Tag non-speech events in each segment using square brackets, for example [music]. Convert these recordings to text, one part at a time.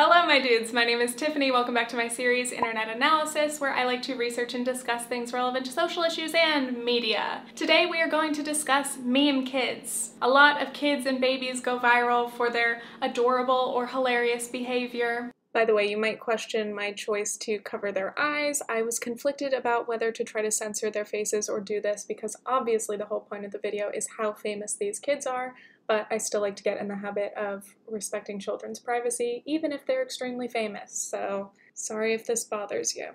Hello my dudes, my name is Tiffany. Welcome back to my series Internet Analysis where I like to research and discuss things relevant to social issues and media. Today we are going to discuss meme kids. A lot of kids and babies go viral for their adorable or hilarious behavior. By the way, you might question my choice to cover their eyes. I was conflicted about whether to try to censor their faces or do this because obviously the whole point of the video is how famous these kids are, but I still like to get in the habit of respecting children's privacy, even if they're extremely famous, so sorry if this bothers you.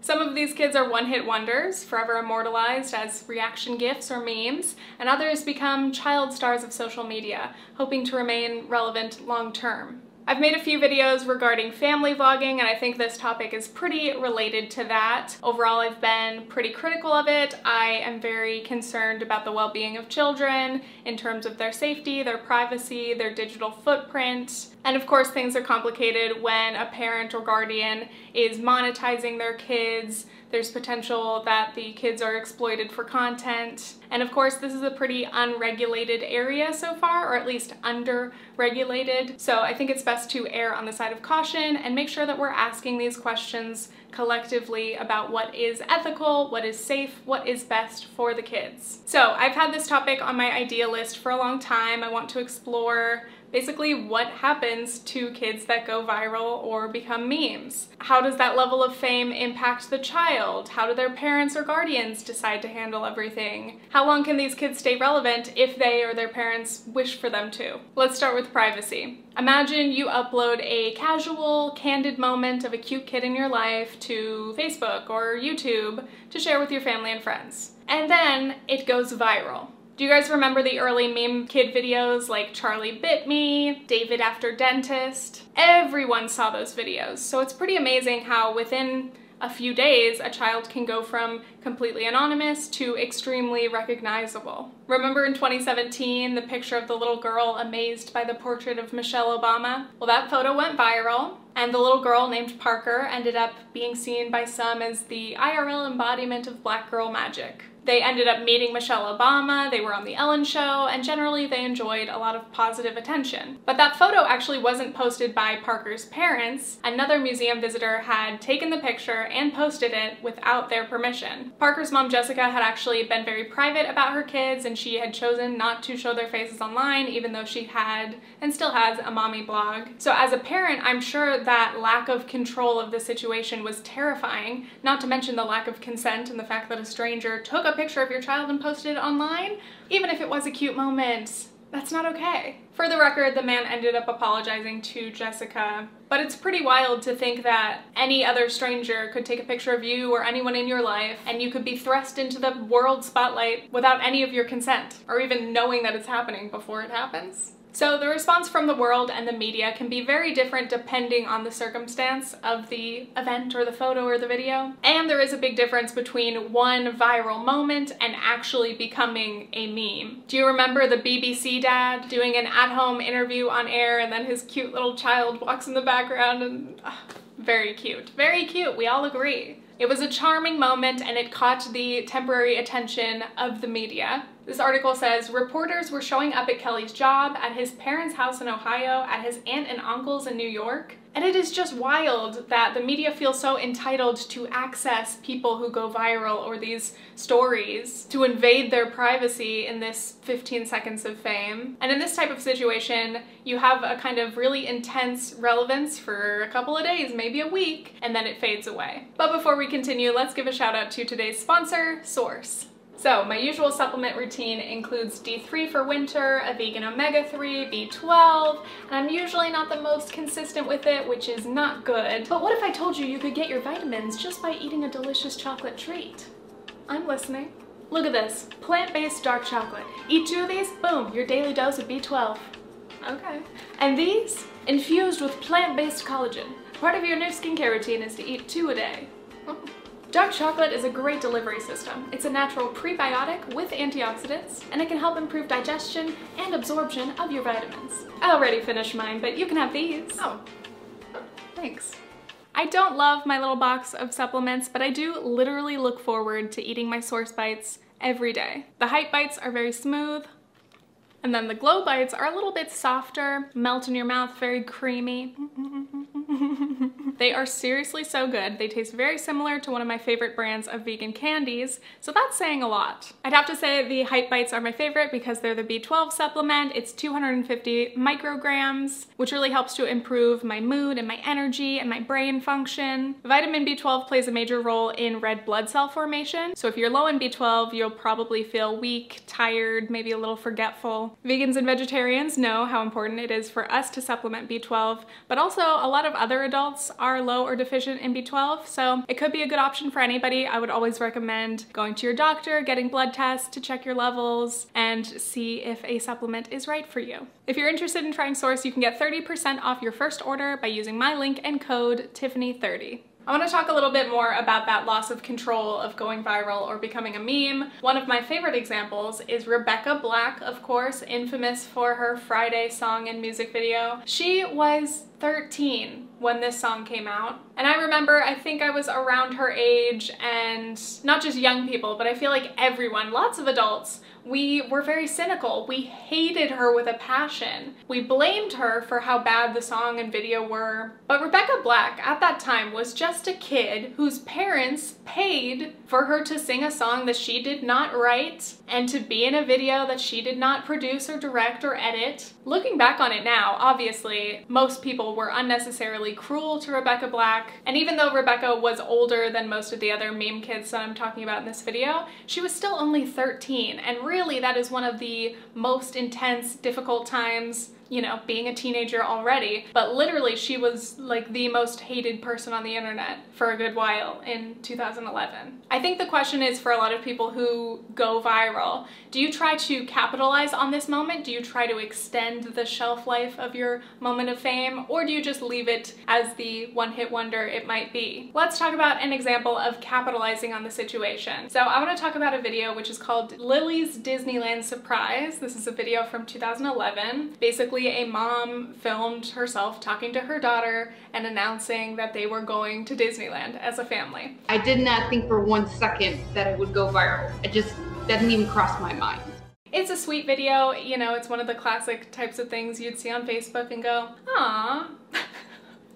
Some of these kids are one-hit wonders, forever immortalized as reaction gifs or memes, and others become child stars of social media, hoping to remain relevant long-term. I've made a few videos regarding family vlogging and I think this topic is pretty related to that. Overall, I've been pretty critical of it. I am very concerned about the well-being of children in terms of their safety, their privacy, their digital footprint. And of course, things are complicated when a parent or guardian is monetizing their kids, there's potential that the kids are exploited for content. And of course, this is a pretty unregulated area so far, or at least under-regulated. So I think it's best to err on the side of caution and make sure that we're asking these questions collectively about what is ethical, what is safe, what is best for the kids. So I've had this topic on my idea list for a long time. I want to explore basically what happens to kids that go viral or become memes. How does that level of fame impact the child? How do their parents or guardians decide to handle everything? How long can these kids stay relevant if they or their parents wish for them to? Let's start with privacy. Imagine you upload a casual, candid moment of a cute kid in your life to Facebook or YouTube to share with your family and friends. And then it goes viral. Do you guys remember the early meme kid videos like Charlie Bit Me, David After Dentist? Everyone saw those videos, so it's pretty amazing how within a few days, a child can go from completely anonymous to extremely recognizable. Remember in 2017, the picture of the little girl amazed by the portrait of Michelle Obama? Well, that photo went viral, and the little girl named Parker ended up being seen by some as the IRL embodiment of black girl magic. They ended up meeting Michelle Obama, they were on The Ellen Show, and generally they enjoyed a lot of positive attention. But that photo actually wasn't posted by Parker's parents. Another museum visitor had taken the picture and posted it without their permission. Parker's mom, Jessica, had actually been very private about her kids and she had chosen not to show their faces online even though she had and still has a mommy blog. So as a parent, I'm sure that lack of control of the situation was terrifying, not to mention the lack of consent and the fact that a stranger took a a picture of your child and posted it online, even if it was a cute moment, that's not okay. For the record, the man ended up apologizing to Jessica, but it's pretty wild to think that any other stranger could take a picture of you or anyone in your life and you could be thrust into the world spotlight without any of your consent or even knowing that it's happening before it happens. So the response from the world and the media can be very different depending on the circumstance of the event or the photo or the video. And there is a big difference between one viral moment and actually becoming a meme. Do you remember the BBC dad doing an at-home interview on air and then his cute little child walks in the background and... Uh, very cute. Very cute, we all agree. It was a charming moment and it caught the temporary attention of the media. This article says, reporters were showing up at Kelly's job, at his parents' house in Ohio, at his aunt and uncle's in New York, and it is just wild that the media feels so entitled to access people who go viral or these stories to invade their privacy in this 15 seconds of fame. And in this type of situation, you have a kind of really intense relevance for a couple of days, maybe a week, and then it fades away. But before we continue, let's give a shout out to today's sponsor, Sourse. So my usual supplement routine includes D3 for winter, a vegan omega-3, B12, and I'm usually not the most consistent with it, which is not good. But what if I told you you could get your vitamins just by eating a delicious chocolate treat? I'm listening. Look at this, plant-based dark chocolate. Eat two of these, boom, your daily dose of B12. Okay. And these, infused with plant-based collagen. Part of your new skincare routine is to eat two a day. [laughs] Dark chocolate is a great delivery system. It's a natural prebiotic with antioxidants, and it can help improve digestion and absorption of your vitamins. I already finished mine, but you can have these. Oh, thanks. I don't love my little box of supplements, but I do literally look forward to eating my Sourse Bites every day. The Hype Bites are very smooth, and then the Glow Bites are a little bit softer, melt in your mouth, very creamy. They are seriously so good. They taste very similar to one of my favorite brands of vegan candies, so that's saying a lot. I'd have to say the Hype Bites are my favorite because they're the B12 supplement. It's 250 micrograms, which really helps to improve my mood and my energy and my brain function. Vitamin B12 plays a major role in red blood cell formation, so if you're low in B12, you'll probably feel weak, tired, maybe a little forgetful. Vegans and vegetarians know how important it is for us to supplement B12, but also a lot of other adults are low or deficient in B12, so it could be a good option for anybody. I would always recommend going to your doctor, getting blood tests to check your levels, and see if a supplement is right for you. If you're interested in trying Sourse, you can get 30% off your first order by using my link and code Tiffany30. I want to talk a little bit more about that loss of control of going viral or becoming a meme. One of my favorite examples is Rebecca Black, of course, infamous for her Friday song and music video. She was 13 when this song came out. And I remember, I think I was around her age and not just young people, but I feel like everyone, lots of adults, we were very cynical. We hated her with a passion. We blamed her for how bad the song and video were. But Rebecca Black at that time was just a kid whose parents paid for her to sing a song that she did not write and to be in a video that she did not produce or direct or edit. Looking back on it now, obviously, most people were unnecessarily cruel to Rebecca Black. And even though Rebecca was older than most of the other meme kids that I'm talking about in this video, she was still only 13 and really that is one of the most intense, difficult times you know, being a teenager already, but literally she was like the most hated person on the internet for a good while in 2011. I think the question is for a lot of people who go viral, do you try to capitalize on this moment? Do you try to extend the shelf life of your moment of fame? Or do you just leave it as the one-hit wonder it might be? Let's talk about an example of capitalizing on the situation. So I want to talk about a video which is called Lily's Disneyland Surprise. This is a video from 2011. Basically a mom filmed herself talking to her daughter and announcing that they were going to Disneyland as a family. I did not think for one second that it would go viral. It just didn't even cross my mind. It's a sweet video, you know, it's one of the classic types of things you'd see on Facebook and go, ah, [laughs]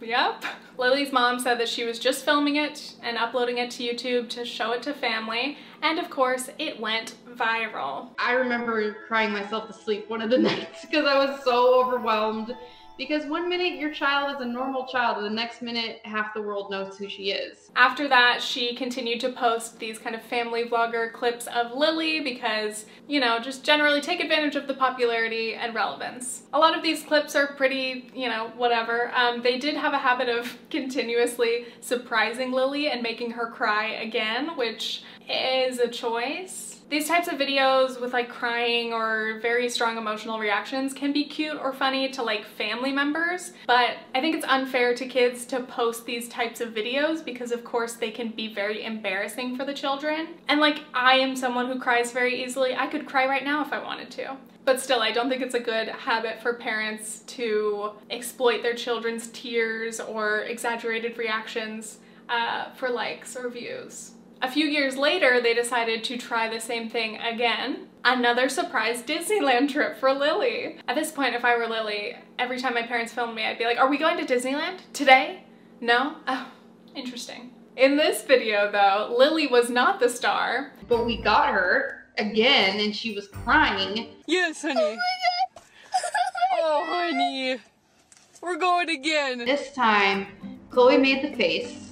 yep. Lily's mom said that she was just filming it and uploading it to YouTube to show it to family, and of course, it went viral. I remember crying myself to sleep one of the [laughs] nights because I was so overwhelmed because one minute your child is a normal child and the next minute half the world knows who she is. After that, she continued to post these kind of family vlogger clips of Lily because, you know, just generally take advantage of the popularity and relevance. A lot of these clips are pretty, you know, whatever. Um, they did have a habit of [laughs] continuously surprising Lily and making her cry again, which is a choice. These types of videos with like crying or very strong emotional reactions can be cute or funny to like family members, but I think it's unfair to kids to post these types of videos because of course they can be very embarrassing for the children. And like I am someone who cries very easily. I could cry right now if I wanted to. But still, I don't think it's a good habit for parents to exploit their children's tears or exaggerated reactions uh, for likes or views. A few years later, they decided to try the same thing again. Another surprise Disneyland [laughs] trip for Lily. At this point, if I were Lily, every time my parents filmed me, I'd be like, are we going to Disneyland today? No? Oh, interesting. In this video though, Lily was not the star. But we got her again and she was crying. Yes, honey. Oh, [laughs] oh honey. We're going again. This time, Chloe made the face.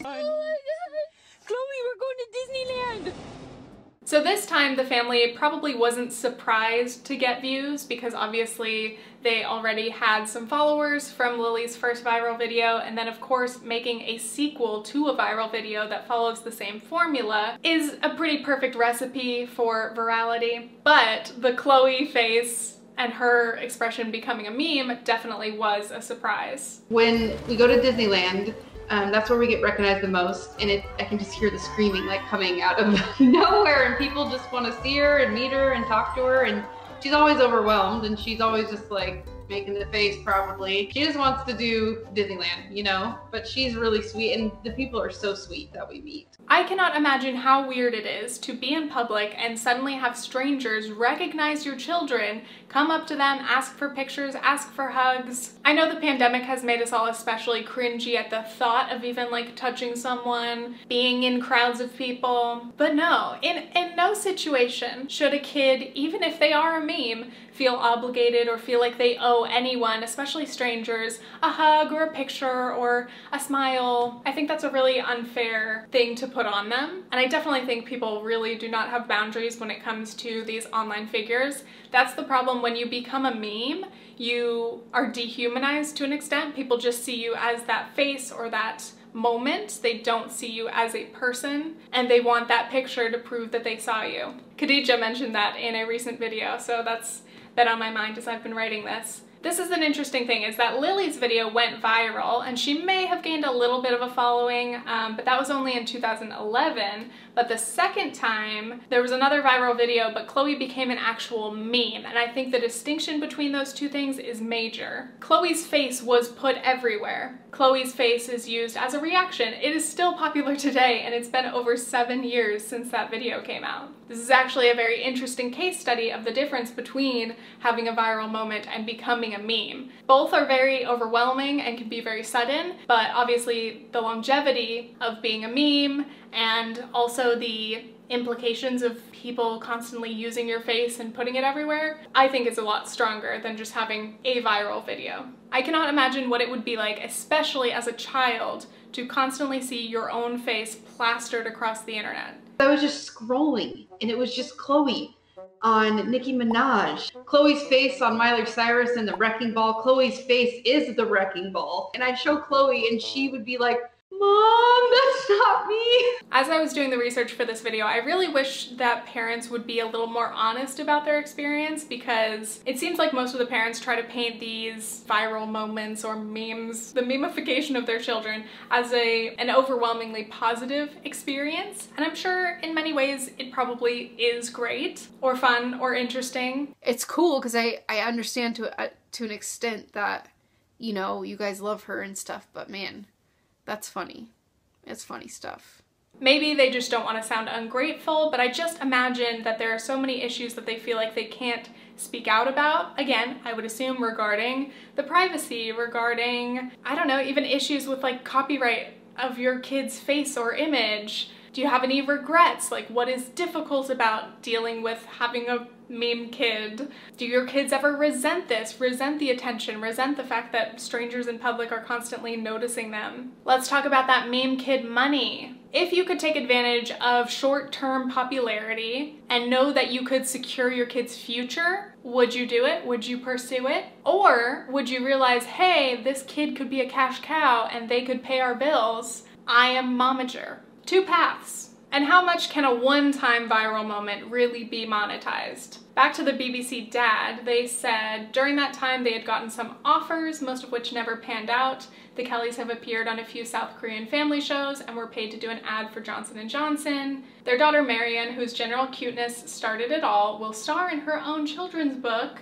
So this time the family probably wasn't surprised to get views because obviously they already had some followers from Lily's first viral video and then of course making a sequel to a viral video that follows the same formula is a pretty perfect recipe for virality. But the Chloe face and her expression becoming a meme definitely was a surprise. When we go to Disneyland, um, that's where we get recognized the most, and it, I can just hear the screaming like coming out of [laughs] nowhere, and people just want to see her and meet her and talk to her, and she's always overwhelmed, and she's always just like making the face probably. She just wants to do Disneyland, you know? But she's really sweet and the people are so sweet that we meet. I cannot imagine how weird it is to be in public and suddenly have strangers recognize your children, come up to them, ask for pictures, ask for hugs. I know the pandemic has made us all especially cringy at the thought of even like touching someone, being in crowds of people. But no, in, in no situation should a kid, even if they are a meme, feel obligated or feel like they owe anyone, especially strangers, a hug or a picture or a smile. I think that's a really unfair thing to put on them. And I definitely think people really do not have boundaries when it comes to these online figures. That's the problem when you become a meme, you are dehumanized to an extent. People just see you as that face or that moment. They don't see you as a person and they want that picture to prove that they saw you. Khadija mentioned that in a recent video, so that's been on my mind as I've been writing this. This is an interesting thing is that Lily's video went viral and she may have gained a little bit of a following, um, but that was only in 2011. But the second time, there was another viral video, but Chloe became an actual meme. And I think the distinction between those two things is major. Chloe's face was put everywhere. Chloe's face is used as a reaction. It is still popular today, and it's been over seven years since that video came out. This is actually a very interesting case study of the difference between having a viral moment and becoming a meme. Both are very overwhelming and can be very sudden, but obviously the longevity of being a meme and also the implications of people constantly using your face and putting it everywhere, I think is a lot stronger than just having a viral video. I cannot imagine what it would be like, especially as a child, to constantly see your own face plastered across the internet. I was just scrolling and it was just Chloe on Nicki Minaj. Chloe's face on Miley Cyrus and the Wrecking Ball. Chloe's face is the Wrecking Ball. And I'd show Chloe and she would be like, Mom, that's not me. As I was doing the research for this video, I really wish that parents would be a little more honest about their experience because it seems like most of the parents try to paint these viral moments or memes, the memification of their children, as a an overwhelmingly positive experience. And I'm sure in many ways it probably is great or fun or interesting. It's cool because I, I understand to, uh, to an extent that, you know, you guys love her and stuff, but man, that's funny. It's funny stuff. Maybe they just don't want to sound ungrateful, but I just imagine that there are so many issues that they feel like they can't speak out about. Again, I would assume regarding the privacy, regarding, I don't know, even issues with like copyright of your kid's face or image. Do you have any regrets? Like, what is difficult about dealing with having a meme kid? Do your kids ever resent this? Resent the attention? Resent the fact that strangers in public are constantly noticing them? Let's talk about that meme kid money. If you could take advantage of short-term popularity and know that you could secure your kid's future, would you do it? Would you pursue it? Or would you realize, hey, this kid could be a cash cow and they could pay our bills? I am momager. Two paths. And how much can a one-time viral moment really be monetized? Back to the BBC Dad, they said during that time they had gotten some offers, most of which never panned out. The Kellys have appeared on a few South Korean family shows and were paid to do an ad for Johnson & Johnson. Their daughter Marion, whose general cuteness started it all, will star in her own children's book,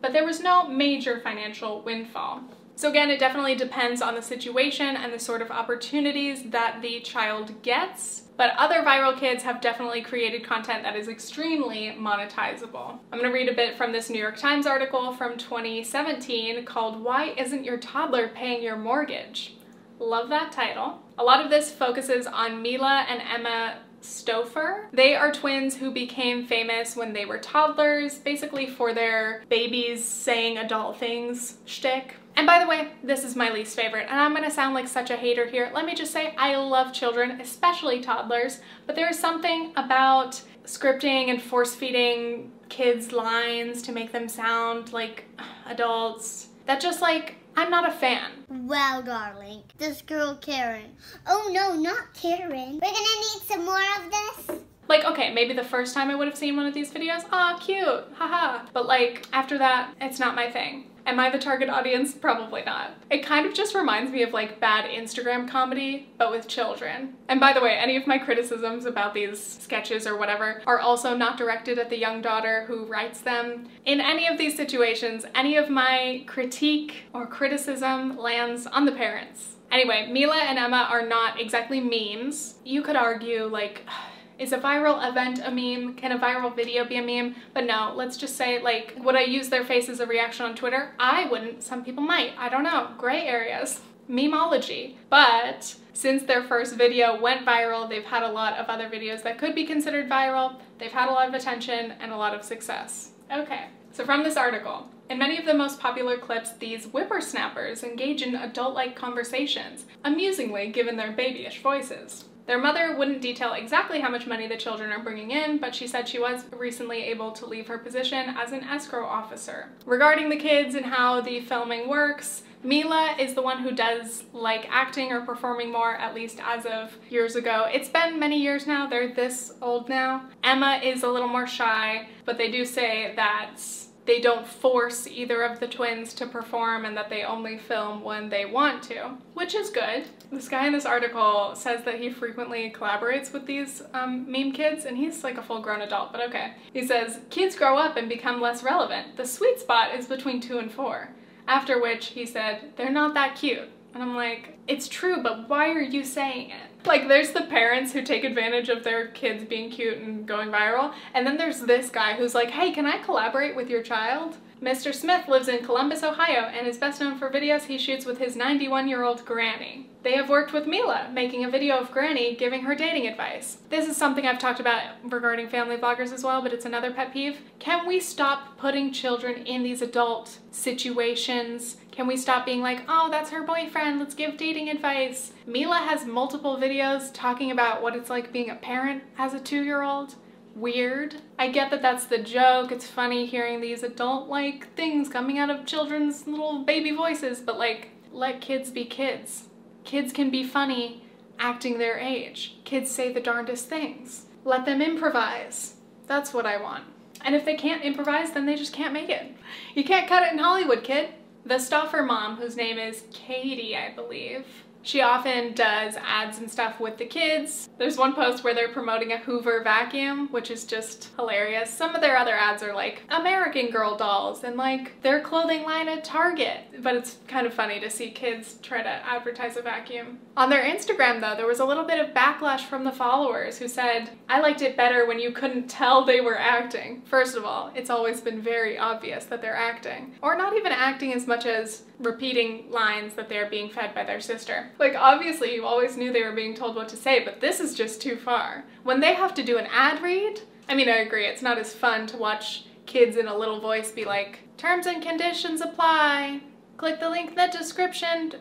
but there was no major financial windfall. So again, it definitely depends on the situation and the sort of opportunities that the child gets. But other viral kids have definitely created content that is extremely monetizable. I'm gonna read a bit from this New York Times article from 2017 called Why Isn't Your Toddler Paying Your Mortgage? Love that title. A lot of this focuses on Mila and Emma Stauffer. They are twins who became famous when they were toddlers, basically for their babies saying adult things shtick. And by the way, this is my least favorite, and I'm gonna sound like such a hater here. Let me just say I love children, especially toddlers, but there is something about scripting and force feeding kids lines to make them sound like adults that just like I'm not a fan. Well, darling, this girl Karen. Oh no, not Karen. We're gonna need some more of this. Like, okay, maybe the first time I would have seen one of these videos, ah, cute, haha. But like, after that, it's not my thing. Am I the target audience? Probably not. It kind of just reminds me of like bad Instagram comedy, but with children. And by the way, any of my criticisms about these sketches or whatever are also not directed at the young daughter who writes them. In any of these situations, any of my critique or criticism lands on the parents. Anyway, Mila and Emma are not exactly memes. You could argue, like, [sighs] is a viral event a meme? Can a viral video be a meme? But no, let's just say, like, would I use their face as a reaction on Twitter? I wouldn't. Some people might. I don't know. Gray areas. Memology. But since their first video went viral, they've had a lot of other videos that could be considered viral. They've had a lot of attention and a lot of success. Okay, so from this article, in many of the most popular clips, these whippersnappers engage in adult-like conversations, amusingly given their babyish voices. Their mother wouldn't detail exactly how much money the children are bringing in, but she said she was recently able to leave her position as an escrow officer. Regarding the kids and how the filming works, Mila is the one who does like acting or performing more, at least as of years ago. It's been many years now, they're this old now. Emma is a little more shy, but they do say that they don't force either of the twins to perform and that they only film when they want to, which is good. This guy in this article says that he frequently collaborates with these um, meme kids and he's like a full grown adult, but okay. He says, kids grow up and become less relevant. The sweet spot is between two and four. After which he said, they're not that cute. And I'm like, it's true, but why are you saying it? Like, there's the parents who take advantage of their kids being cute and going viral, and then there's this guy who's like, hey, can I collaborate with your child? Mr. Smith lives in Columbus, Ohio, and is best known for videos he shoots with his 91-year-old granny. They have worked with Mila, making a video of Granny giving her dating advice. This is something I've talked about regarding family vloggers as well, but it's another pet peeve. Can we stop putting children in these adult situations? Can we stop being like, oh, that's her boyfriend, let's give dating advice? Mila has multiple videos talking about what it's like being a parent as a two-year-old weird. I get that that's the joke, it's funny hearing these adult-like things coming out of children's little baby voices, but like, let kids be kids. Kids can be funny acting their age. Kids say the darndest things. Let them improvise. That's what I want. And if they can't improvise, then they just can't make it. You can't cut it in Hollywood, kid. The Stauffer mom, whose name is Katie, I believe, she often does ads and stuff with the kids. There's one post where they're promoting a Hoover vacuum, which is just hilarious. Some of their other ads are like American Girl dolls and like their clothing line at Target. But it's kind of funny to see kids try to advertise a vacuum. On their Instagram though, there was a little bit of backlash from the followers who said, I liked it better when you couldn't tell they were acting. First of all, it's always been very obvious that they're acting. Or not even acting as much as repeating lines that they're being fed by their sister. Like, obviously, you always knew they were being told what to say, but this is just too far. When they have to do an ad read, I mean, I agree, it's not as fun to watch kids in a little voice be like, terms and conditions apply, click the link in the description.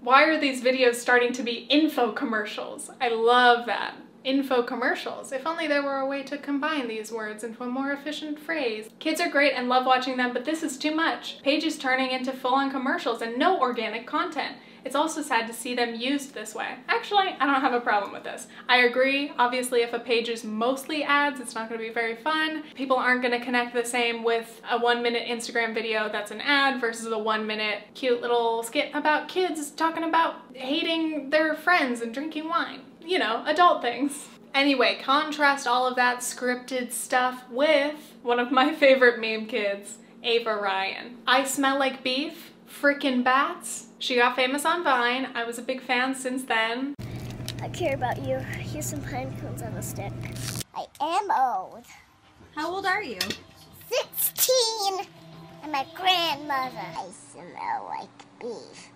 Why are these videos starting to be info commercials? I love that info commercials. If only there were a way to combine these words into a more efficient phrase. Kids are great and love watching them, but this is too much. Pages turning into full-on commercials and no organic content. It's also sad to see them used this way. Actually, I don't have a problem with this. I agree, obviously if a page is mostly ads, it's not gonna be very fun. People aren't gonna connect the same with a one minute Instagram video that's an ad versus a one minute cute little skit about kids talking about hating their friends and drinking wine you know, adult things. Anyway, contrast all of that scripted stuff with one of my [laughs] favorite meme kids, Ava Ryan. I smell like beef, frickin' bats. She got famous on Vine. I was a big fan since then. I care about you. Here's some pine cones on a stick. I am old. How old are you? 16! And my grandmother. I smell like beef.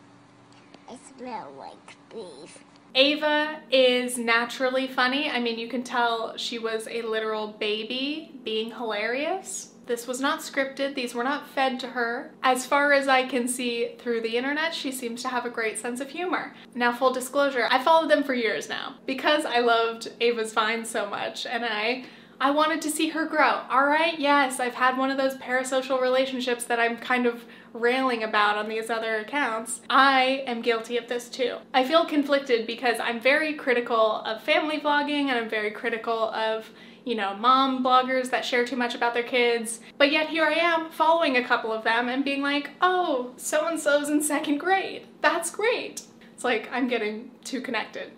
I smell like beef. Ava is naturally funny. I mean, you can tell she was a literal baby being hilarious. This was not scripted, these were not fed to her. As far as I can see through the internet, she seems to have a great sense of humor. Now, full disclosure, I followed them for years now because I loved Ava's Vine so much and I I wanted to see her grow. All right, yes, I've had one of those parasocial relationships that I'm kind of railing about on these other accounts. I am guilty of this too. I feel conflicted because I'm very critical of family vlogging and I'm very critical of you know, mom bloggers that share too much about their kids. But yet here I am following a couple of them and being like, oh, so and so's in second grade. That's great. It's like I'm getting too connected.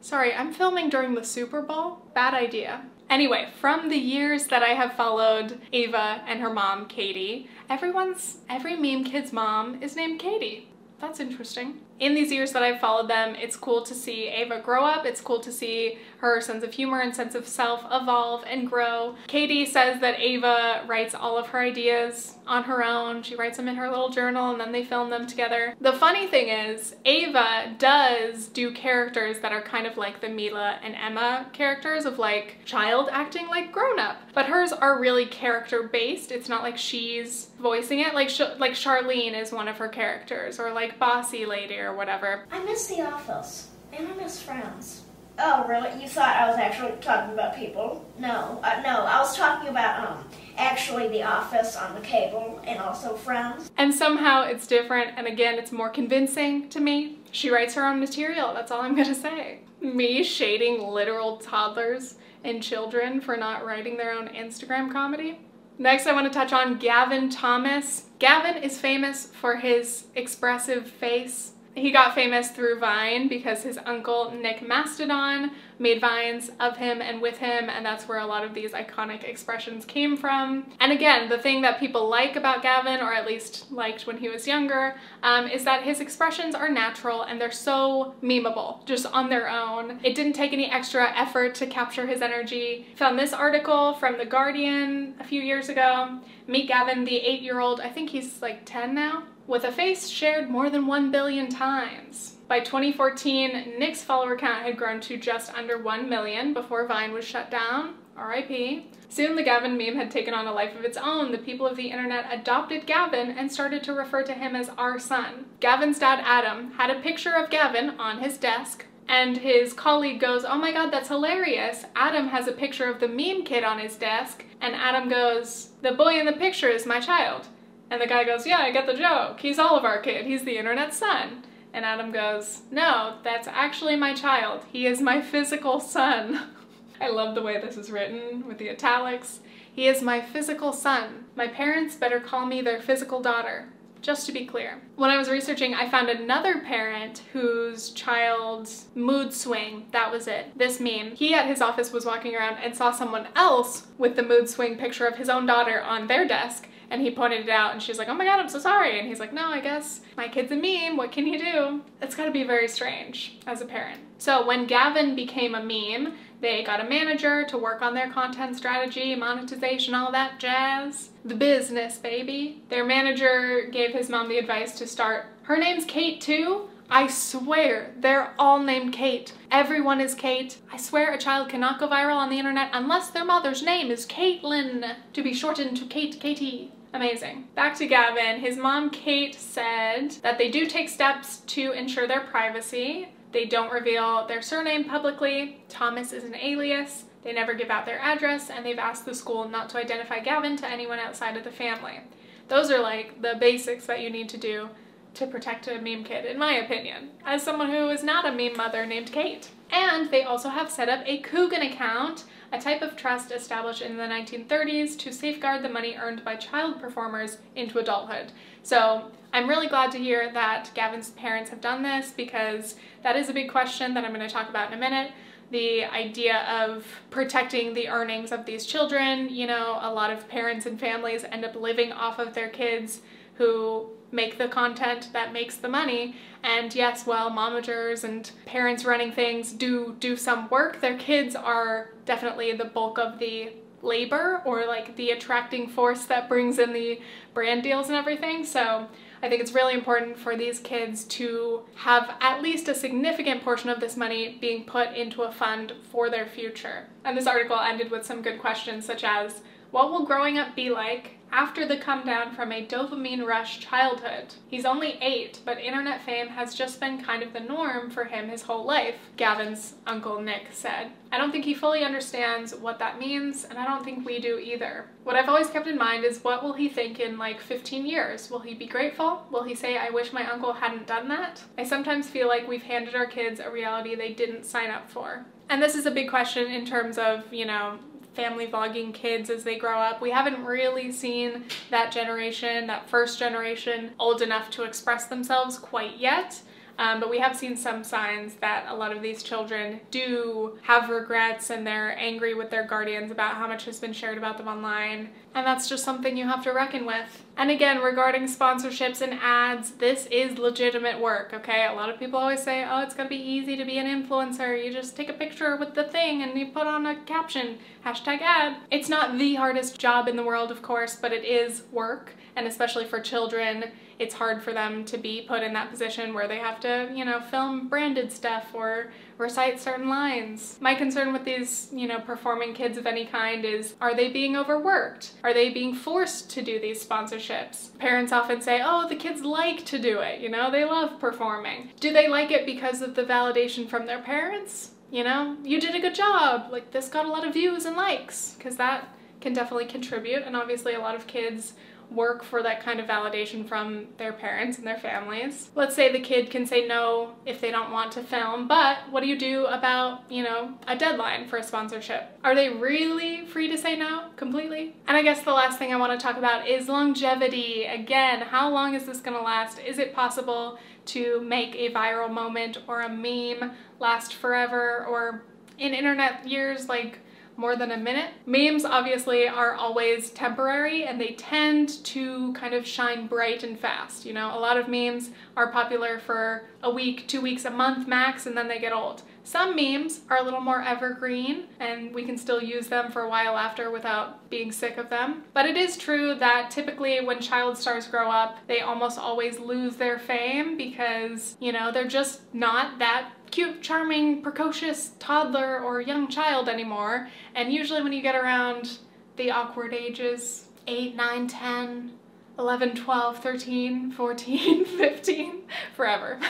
Sorry, I'm filming during the Super Bowl. Bad idea. Anyway, from the years that I have followed Ava and her mom, Katie, everyone's, every meme kid's mom is named Katie. That's interesting in these years that I've followed them, it's cool to see Ava grow up. It's cool to see her sense of humor and sense of self evolve and grow. Katie says that Ava writes all of her ideas on her own. She writes them in her little journal and then they film them together. The funny thing is, Ava does do characters that are kind of like the Mila and Emma characters of like child acting like grown up. But hers are really character based. It's not like she's voicing it. Like, like Charlene is one of her characters or like Bossy Lady or or whatever. I miss The Office, and I miss Friends. Oh, really? You thought I was actually talking about people? No, uh, no, I was talking about um actually The Office on the cable and also Friends. And somehow it's different, and again, it's more convincing to me. She writes her own material. That's all I'm gonna say. Me shading literal toddlers and children for not writing their own Instagram comedy. Next, I want to touch on Gavin Thomas. Gavin is famous for his expressive face he got famous through Vine because his uncle Nick Mastodon made vines of him and with him, and that's where a lot of these iconic expressions came from. And again, the thing that people like about Gavin, or at least liked when he was younger, um, is that his expressions are natural and they're so memeable just on their own. It didn't take any extra effort to capture his energy. Found this article from The Guardian a few years ago. Meet Gavin, the eight year old, I think he's like 10 now with a face shared more than 1 billion times. By 2014, Nick's follower count had grown to just under 1 million before Vine was shut down. RIP. Soon the Gavin meme had taken on a life of its own. The people of the internet adopted Gavin and started to refer to him as our son. Gavin's dad, Adam, had a picture of Gavin on his desk, and his colleague goes, Oh my god, that's hilarious. Adam has a picture of the meme kid on his desk, and Adam goes, The boy in the picture is my child. And the guy goes, Yeah, I get the joke. He's Oliver Kid. He's the internet's son. And Adam goes, No, that's actually my child. He is my physical son. [laughs] I love the way this is written with the italics. He is my physical son. My parents better call me their physical daughter. Just to be clear. When I was researching, I found another parent whose child's mood swing, that was it, this meme. He at his office was walking around and saw someone else with the mood swing picture of his own daughter on their desk and he pointed it out and she's like, oh my god, I'm so sorry. And he's like, no, I guess my kid's a meme. What can you do? It's gotta be very strange as a parent. So when Gavin became a meme, they got a manager to work on their content strategy, monetization, all that jazz. The business, baby. Their manager gave his mom the advice to start, her name's Kate too, I swear they're all named Kate. Everyone is Kate. I swear a child cannot go viral on the internet unless their mother's name is Caitlin, to be shortened to Kate Katie. Amazing. Back to Gavin. His mom, Kate, said that they do take steps to ensure their privacy. They don't reveal their surname publicly. Thomas is an alias. They never give out their address, and they've asked the school not to identify Gavin to anyone outside of the family. Those are like the basics that you need to do to protect a meme kid, in my opinion, as someone who is not a meme mother named Kate. And they also have set up a Coogan account a type of trust established in the 1930s to safeguard the money earned by child performers into adulthood. So I'm really glad to hear that Gavin's parents have done this because that is a big question that I'm going to talk about in a minute. The idea of protecting the earnings of these children. You know, a lot of parents and families end up living off of their kids who make the content that makes the money. And yes, while momagers and parents running things do do some work, their kids are definitely the bulk of the labor or like the attracting force that brings in the brand deals and everything. So I think it's really important for these kids to have at least a significant portion of this money being put into a fund for their future. And this article ended with some good questions such as, what will growing up be like after the come down from a dopamine rush childhood. He's only eight, but internet fame has just been kind of the norm for him his whole life, Gavin's uncle Nick said. I don't think he fully understands what that means, and I don't think we do either. What I've always kept in mind is what will he think in like 15 years? Will he be grateful? Will he say, I wish my uncle hadn't done that? I sometimes feel like we've handed our kids a reality they didn't sign up for. And this is a big question in terms of, you know, family vlogging kids as they grow up. We haven't really seen that generation, that first generation, old enough to express themselves quite yet. Um, but we have seen some signs that a lot of these children do have regrets and they're angry with their guardians about how much has been shared about them online. And that's just something you have to reckon with. And again, regarding sponsorships and ads, this is legitimate work, okay? A lot of people always say, oh, it's gonna be easy to be an influencer. You just take a picture with the thing and you put on a caption, hashtag ad. It's not the hardest job in the world, of course, but it is work. And especially for children, it's hard for them to be put in that position where they have to, you know, film branded stuff or recite certain lines. My concern with these, you know, performing kids of any kind is are they being overworked? Are they being forced to do these sponsorships? Parents often say, oh, the kids like to do it, you know, they love performing. Do they like it because of the validation from their parents? You know, you did a good job, like this got a lot of views and likes, because that can definitely contribute, and obviously a lot of kids work for that kind of validation from their parents and their families. Let's say the kid can say no if they don't want to film, but what do you do about, you know, a deadline for a sponsorship? Are they really free to say no completely? And I guess the last thing I want to talk about is longevity. Again, how long is this going to last? Is it possible to make a viral moment or a meme last forever or in internet years like more than a minute. Memes obviously are always temporary and they tend to kind of shine bright and fast. You know, a lot of memes are popular for a week, two weeks, a month max, and then they get old. Some memes are a little more evergreen and we can still use them for a while after without being sick of them. But it is true that typically when child stars grow up, they almost always lose their fame because, you know, they're just not that cute, charming, precocious toddler or young child anymore. And usually when you get around the awkward ages, 8, 9, 10, 11, 12, 13, 14, [laughs] 15, forever.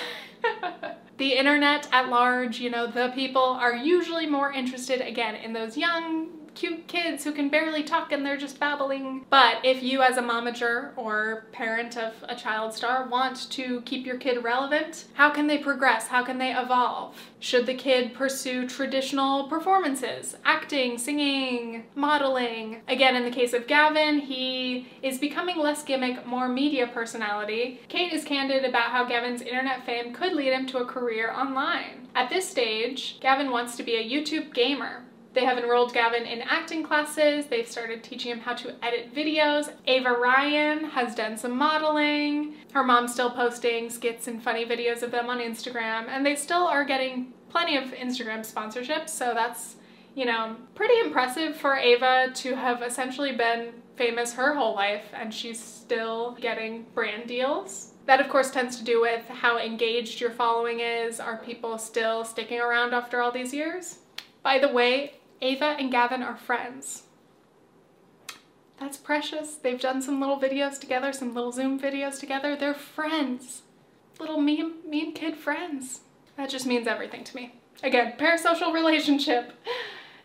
[laughs] the internet at large, you know, the people are usually more interested again in those young cute kids who can barely talk and they're just babbling. But if you as a momager or parent of a child star want to keep your kid relevant, how can they progress? How can they evolve? Should the kid pursue traditional performances, acting, singing, modeling? Again, in the case of Gavin, he is becoming less gimmick, more media personality. Kate is candid about how Gavin's internet fame could lead him to a career online. At this stage, Gavin wants to be a YouTube gamer. They have enrolled Gavin in acting classes. They've started teaching him how to edit videos. Ava Ryan has done some modeling. Her mom's still posting skits and funny videos of them on Instagram, and they still are getting plenty of Instagram sponsorships, so that's, you know, pretty impressive for Ava to have essentially been famous her whole life, and she's still getting brand deals. That of course tends to do with how engaged your following is. Are people still sticking around after all these years? By the way, Ava and Gavin are friends. That's precious. They've done some little videos together, some little Zoom videos together. They're friends. Little meme, meme kid friends. That just means everything to me. Again, parasocial relationship. [laughs]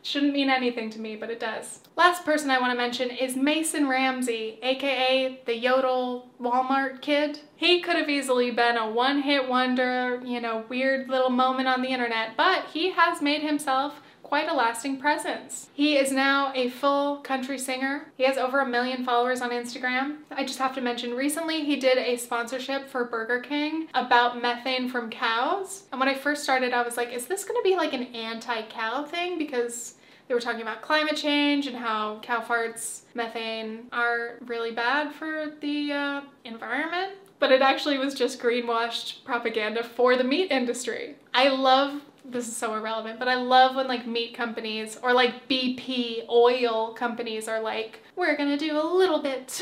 Shouldn't mean anything to me, but it does. Last person I want to mention is Mason Ramsey, aka the Yodel Walmart kid. He could have easily been a one-hit wonder, you know, weird little moment on the internet, but he has made himself quite a lasting presence. He is now a full country singer. He has over a million followers on Instagram. I just have to mention recently he did a sponsorship for Burger King about methane from cows. And when I first started, I was like, is this gonna be like an anti-cow thing? Because they were talking about climate change and how cow farts, methane are really bad for the uh, environment but it actually was just greenwashed propaganda for the meat industry. I love this is so irrelevant, but I love when like meat companies or like BP oil companies are like, we're gonna do a little bit.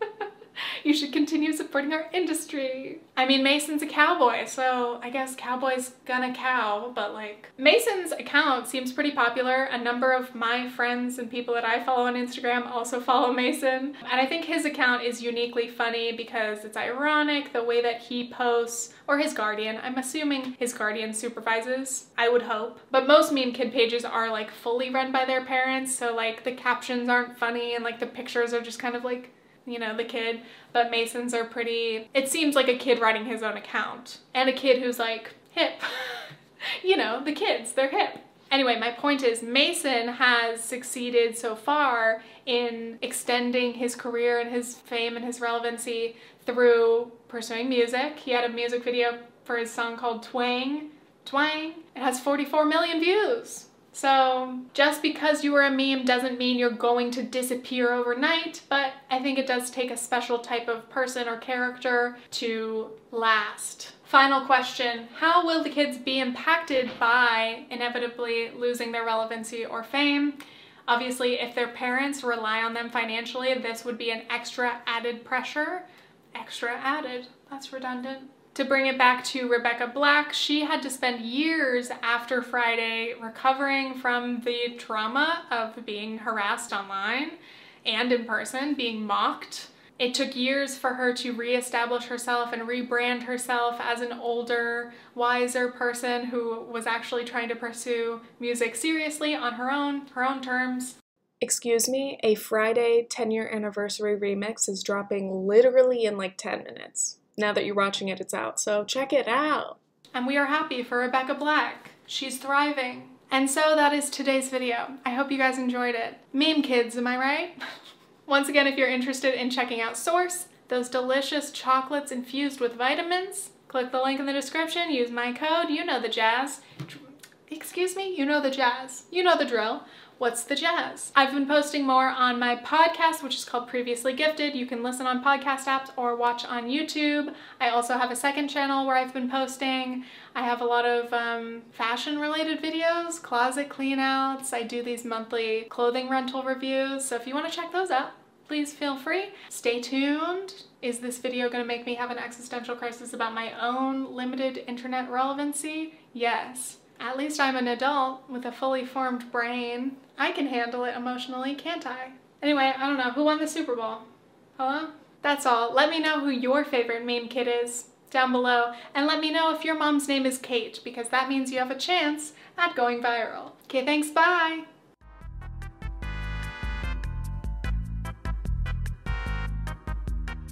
[laughs] [laughs] you should continue supporting our industry. I mean, Mason's a cowboy, so I guess cowboy's gonna cow, but like, Mason's account seems pretty popular. A number of my friends and people that I follow on Instagram also follow Mason. And I think his account is uniquely funny because it's ironic the way that he posts, or his guardian. I'm assuming his guardian supervises, I would hope. But most meme kid pages are like fully run by their parents, so like the captions aren't funny and like the pictures are just kind of like you know, the kid, but Masons are pretty, it seems like a kid writing his own account and a kid who's like hip. [laughs] you know, the kids, they're hip. Anyway, my point is Mason has succeeded so far in extending his career and his fame and his relevancy through pursuing music. He had a music video for his song called Twang. Twang. It has 44 million views. So, just because you are a meme doesn't mean you're going to disappear overnight, but I think it does take a special type of person or character to last. Final question How will the kids be impacted by inevitably losing their relevancy or fame? Obviously, if their parents rely on them financially, this would be an extra added pressure. Extra added. That's redundant. To bring it back to Rebecca Black, she had to spend years after Friday recovering from the trauma of being harassed online and in person, being mocked. It took years for her to reestablish herself and rebrand herself as an older, wiser person who was actually trying to pursue music seriously on her own, her own terms. Excuse me, a Friday 10 year anniversary remix is dropping literally in like 10 minutes. Now that you're watching it, it's out, so check it out. And we are happy for Rebecca Black. She's thriving. And so that is today's video. I hope you guys enjoyed it. Meme kids, am I right? [laughs] Once again, if you're interested in checking out Sourse, those delicious chocolates infused with vitamins, click the link in the description, use my code, you know the jazz. Excuse me? You know the jazz. You know the drill. What's the Jazz? I've been posting more on my podcast, which is called Previously Gifted. You can listen on podcast apps or watch on YouTube. I also have a second channel where I've been posting. I have a lot of um, fashion related videos, closet cleanouts. I do these monthly clothing rental reviews. So if you want to check those out, please feel free. Stay tuned. Is this video going to make me have an existential crisis about my own limited internet relevancy? Yes. At least I'm an adult with a fully formed brain. I can handle it emotionally, can't I? Anyway, I don't know. Who won the Super Bowl? Hello? That's all. Let me know who your favorite meme kid is down below. And let me know if your mom's name is Kate, because that means you have a chance at going viral. Okay, thanks. Bye!